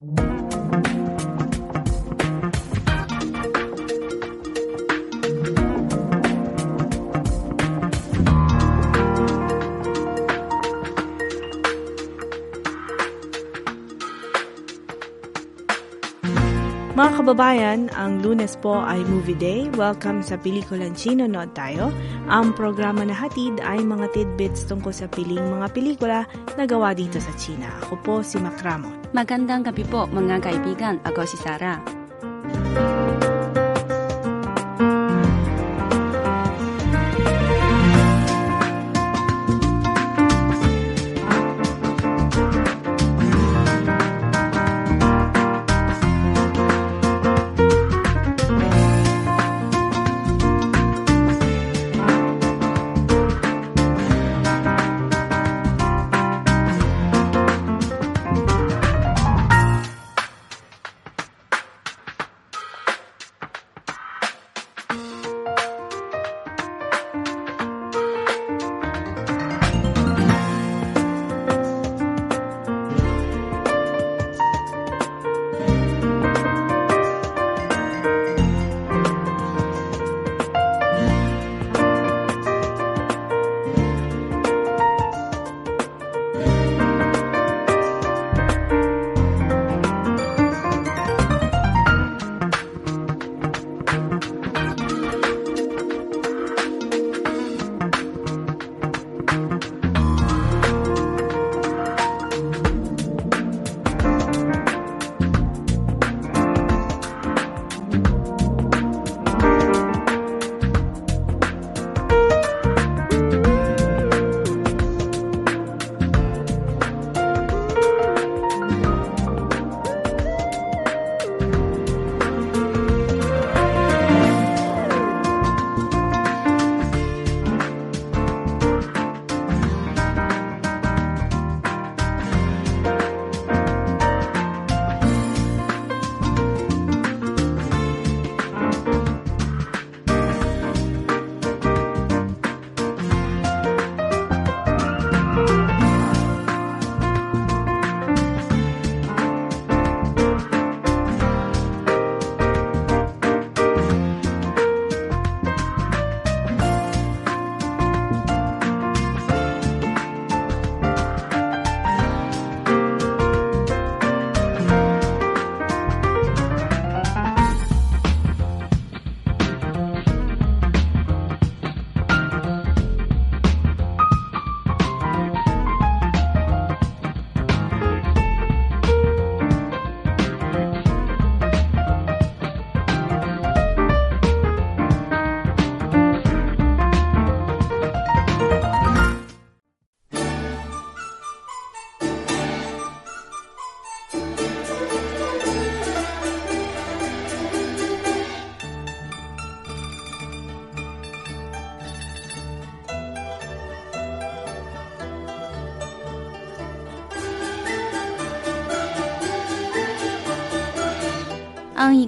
Thank you. Kababayan, ang lunes po ay movie day. Welcome sa Pelikulan Chino Nood tayo. Ang programa na hatid ay mga tidbits tungkol sa piling mga pelikula na gawa dito sa China. Ako po si Makramo. Magandang gabi po mga kaibigan. Ako si Sarah.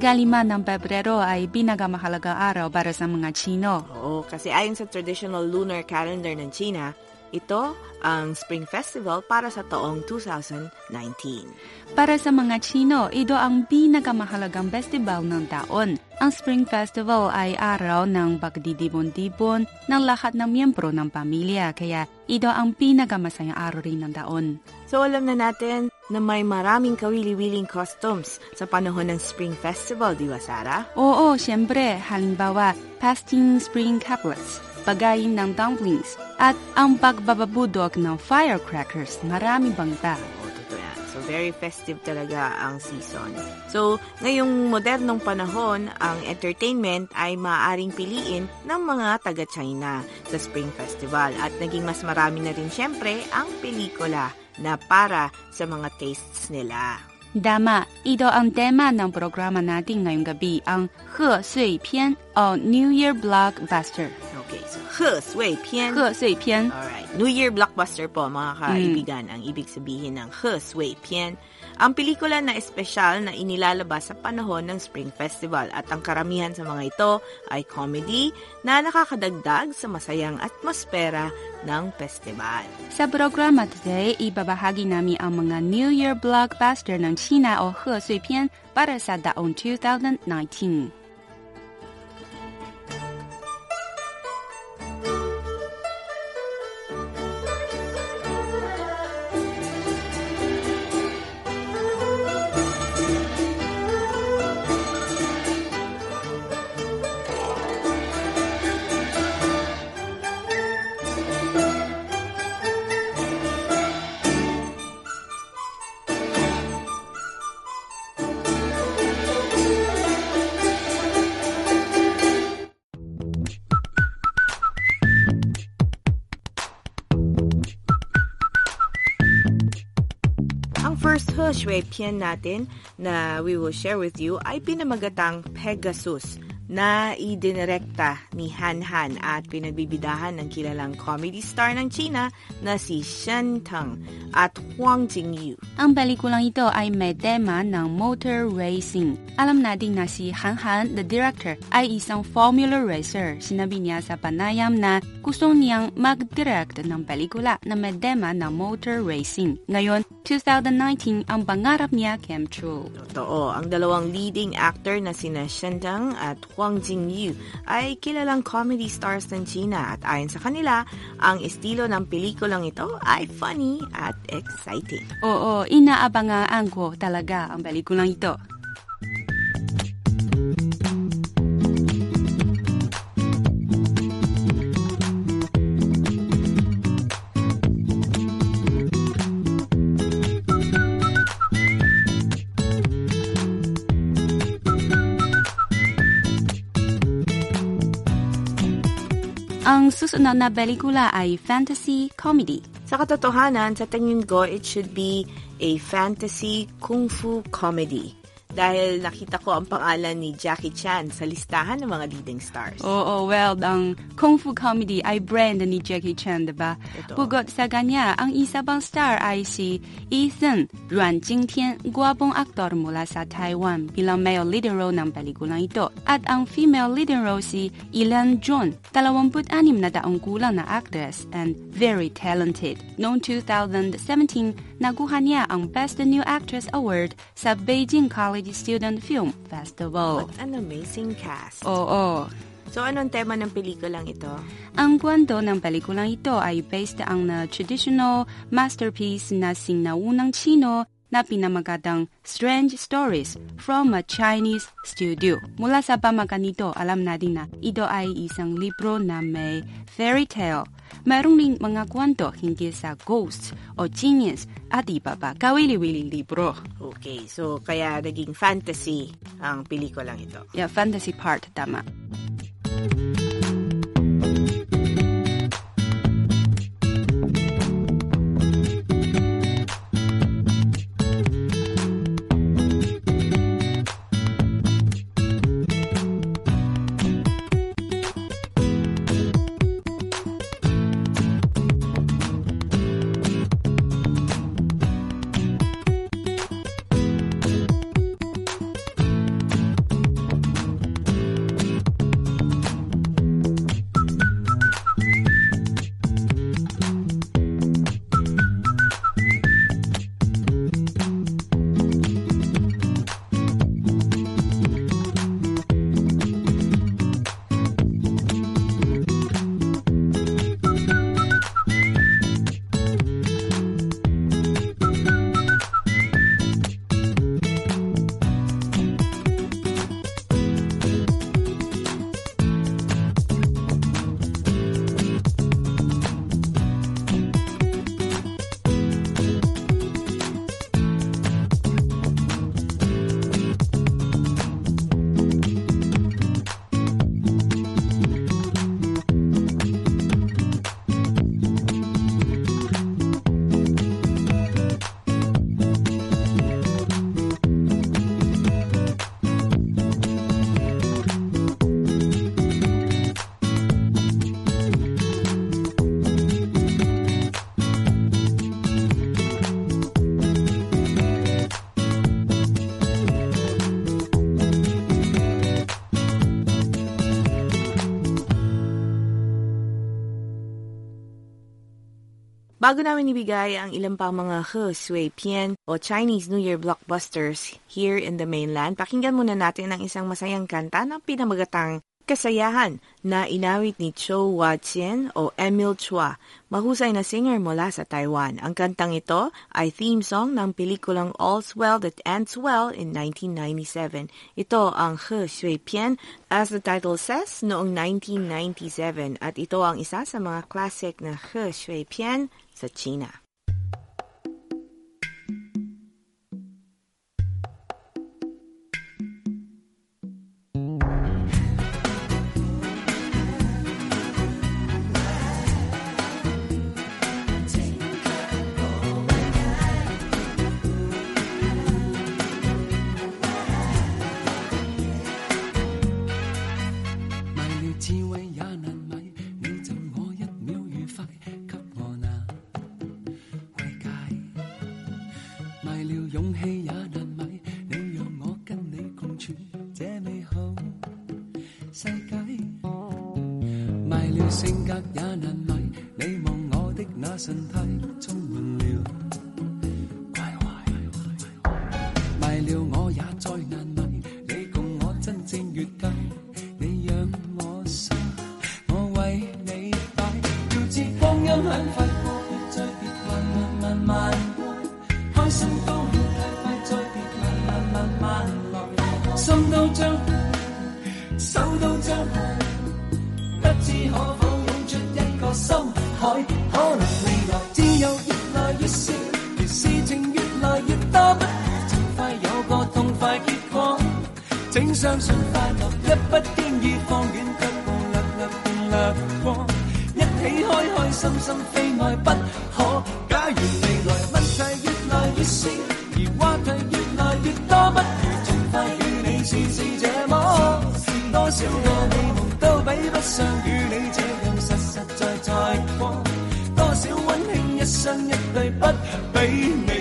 Ikalima ng Pebrero ay pinakamahalagang araw para sa mga Chino. Oo, kasi ayon sa traditional lunar calendar ng China, ito ang Spring Festival para sa taong 2019. Para sa mga Chino, ito ang pinakamahalagang festival ng taon. Ang Spring Festival ay araw ng pagdidibon-dibon ng lahat ng miyembro ng pamilya, kaya ito ang pinakamasayang araw rin ng taon. So alam na natin na may maraming kawili-wiling customs sa panahon ng Spring Festival, di ba Sarah? Oo, siyempre. Halimbawa, fasting spring couplets, pagayin ng dumplings, at ang pagbababudok ng firecrackers. Marami bang yan. So very festive talaga ang season. So ngayong modernong panahon, ang entertainment ay maaaring piliin ng mga taga-China sa Spring Festival. At naging mas marami na rin siyempre ang pelikula na para sa mga tastes nila. Dama, ito ang tema ng programa natin ngayong gabi, ang He Sui Pian o New Year Blockbuster. Okay, so He Sui Pian. He Sui Pian. Alright. New Year blockbuster po mga kaibigan mm. ang ibig sabihin ng He Sui Pian. Ang pelikula na espesyal na inilalabas sa panahon ng Spring Festival at ang karamihan sa mga ito ay comedy na nakakadagdag sa masayang atmosfera ng festival. Sa programa today, ibabahagi namin ang mga New Year blockbuster ng China o He Sui Pian para sa taong 2019. First Pian natin na we will share with you ay pinamagatang Pegasus na idinirekta ni Han Han at pinagbibidahan ng kilalang comedy star ng China na si Shen Teng at Huang Jingyu. Ang pelikulang ito ay may tema ng motor racing. Alam natin na si Han Han, the director, ay isang formula racer. Sinabi niya sa panayam na gusto niyang mag-direct ng pelikula na may tema ng motor racing. Ngayon, 2019, ang pangarap niya came true. Totoo, ang dalawang leading actor na sina Shen Teng at Huang Jingyu ay kilalang comedy stars ng China at ayon sa kanila, ang estilo ng pelikulang ito ay funny at exciting. Oo, inaabangan ko talaga ang pelikulang ito. Susunod na pelikula ay fantasy comedy. Sa katotohanan, sa tingin ko, it should be a fantasy kung fu comedy. Dahil nakita ko ang pangalan ni Jackie Chan sa listahan ng mga leading stars. Oo, well, ang Kung Fu Comedy ay brand ni Jackie Chan, diba? Ito. Bukod sa kanya, ang isa pang star ay si Ethan Ruan Jingtian, guwapong aktor mula sa Taiwan bilang male leading role ng pelikulang ito. At ang female leading role si Ilan John, 26 na taong kulang na actress and very talented. Noong 2017, nakuha niya ang Best New Actress Award sa Beijing College Student Film Festival. What an amazing cast. Oo. So, anong tema ng pelikulang ito? Ang kwento ng pelikulang ito ay based ang na traditional masterpiece na sinaunang Chino na pinamagatang Strange Stories from a Chinese Studio. Mula sa pamagat nito, alam natin na ito ay isang libro na may fairy tale. Mayroong ring mga kwento hinggil sa ghosts o genius at iba pa kawili-wili libro. Okay, so kaya naging fantasy ang pelikulang ito. Yeah, fantasy part, tama. Bago namin ibigay ang ilang pang mga he, sui, pian o Chinese New Year blockbusters here in the mainland, pakinggan muna natin ang isang masayang kanta ng pinamagatang kasayahan na inawit ni Cho Hua-chien o Emil Chua, mahusay na singer mula sa Taiwan. Ang kantang ito ay theme song ng pelikulang All's Well That Ends Well in 1997. Ito ang He Shui Pian as the title says noong 1997 at ito ang isa sa mga classic na He Shui Pian Sachina. 心海，可能未来只有越来越少，而事情越来越多，不如尽快有个痛快结果。请相信快乐，一不经意放远脚步，略略便掠过。一起开开心心，非爱不可。假如未来问题越来越少，而话题越来越多，不如尽快与你试试这么。多少个美梦都比不上与你这。生一对不比你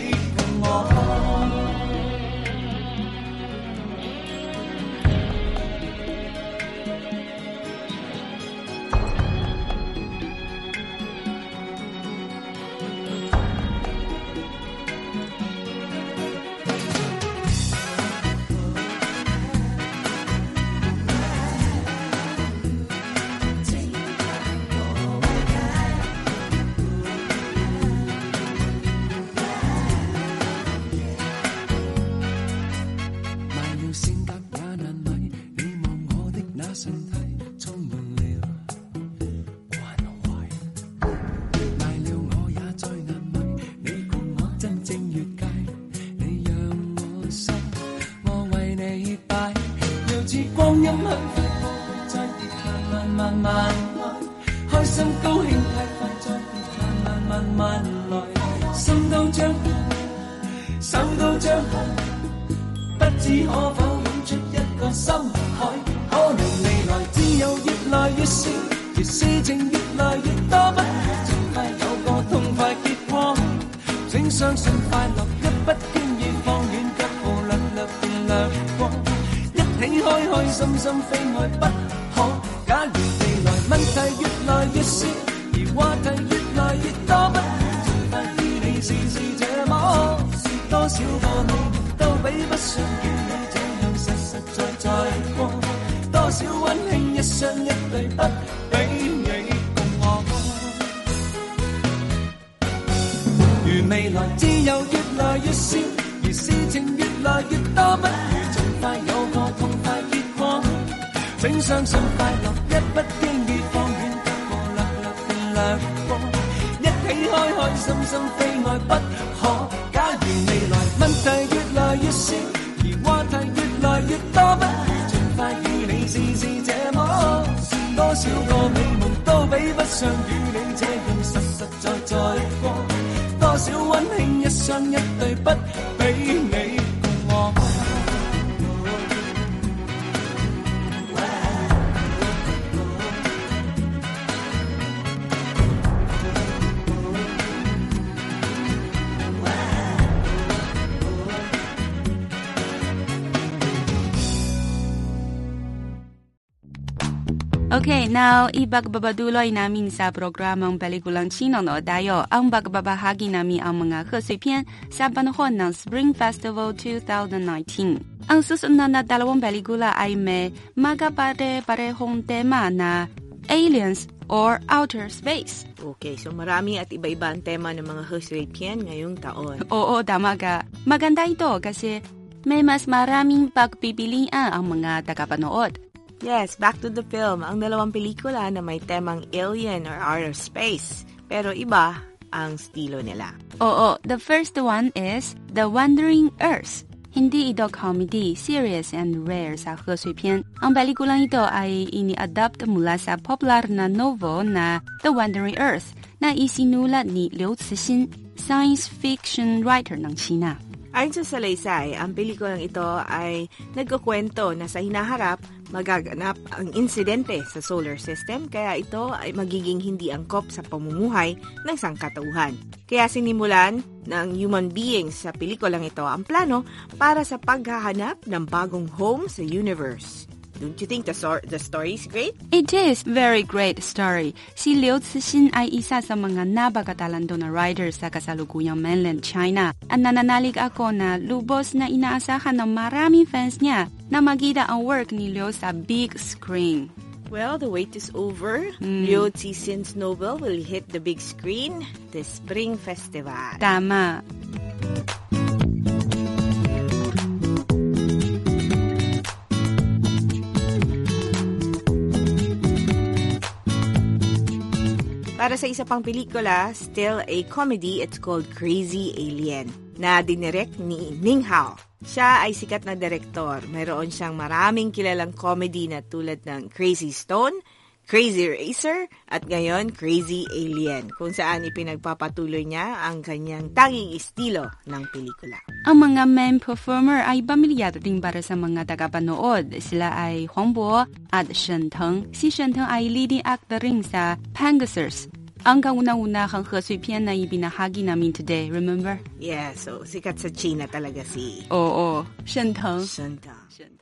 不知可否涌出一个深海可能未来只有越来越少而事情越来越多不要有个痛快结果请相信快乐一不经意放远脚步略略变亮光一起开开心心飞爱不可。假如未来问题越来越少而话题越来越多不要尽快与你事事少個你都比不上與你這樣實實在在過。多少温馨一雙一對不比你共我。如。未來只有越來越少，而事情越來越多，不如盡快有個痛快結果。請相信快樂一不經意放遠腳步，略略便掠過。一起開開心心非愛不少个美梦都比不上与你这样实实在在过。多少温馨一双一 Okay, now ibagbabaduloy namin sa programang pelikulang Chino no tayo ang bagbabahagi namin ang mga kasuypian sa panahon ng Spring Festival 2019. Ang susunod na dalawang pelikula ay may magapare-parehong tema na aliens or outer space. Okay, so marami at iba-iba ang tema ng mga Husreipian ngayong taon. Oo, tama ka. Maganda ito kasi may mas maraming pagpipilian ang mga tagapanood. Yes, back to the film. Ang dalawang pelikula na may temang alien or outer space. Pero iba ang stilo nila. Oo, the first one is The Wandering Earth. Hindi ito comedy, serious and rare sa He Sui Pian. Ang pelikulang ito ay ini-adapt mula sa popular na novel na The Wandering Earth na isinulat ni Liu Cixin, science fiction writer ng China. Ayon sa salaysay, ang pelikulang ito ay nagkukwento na sa hinaharap magaganap ang insidente sa solar system kaya ito ay magiging hindi angkop sa pamumuhay ng sangkatauhan. Kaya sinimulan ng human beings sa pelikulang ito ang plano para sa paghahanap ng bagong home sa universe. Don't you think the, sor- the story is great? It is very great story. Si Liu Cixin ay isa sa mga napakatalento na writer sa kasalukuyang mainland China. At nananalig ako na lubos na inaasahan ng maraming fans niya na magida ang work ni Liu sa big screen. Well, the wait is over. Hmm. Liu Cixin's novel will hit the big screen this Spring Festival. Tama. Para sa isa pang pelikula, still a comedy, it's called Crazy Alien, na dinirect ni Ning Hao. Siya ay sikat na direktor. Mayroon siyang maraming kilalang comedy na tulad ng Crazy Stone, Crazy Racer, at ngayon Crazy Alien, kung saan ipinagpapatuloy niya ang kanyang tanging estilo ng pelikula. Ang mga main performer ay pamilyar din para sa mga tagapanood. Sila ay Huang Bo at Shen Teng. Si Shen Teng ay leading actor rin sa Pegasus. Ang kauna-una kang He Sui Pian na ibinahagi namin today, remember? Yeah, so sikat sa China talaga si Oo, Shen Teng. Shen Teng. Shen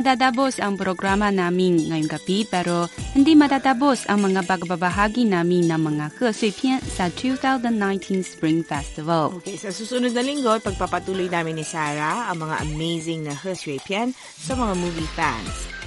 Madadabos ang programa namin ngayong gabi pero hindi madadabos ang mga pagbabahagi namin ng mga He Sui Pian sa 2019 Spring Festival. Okay, sa susunod na linggo, pagpapatuloy namin ni Sarah ang mga amazing na He Shui Pian sa mga movie fans.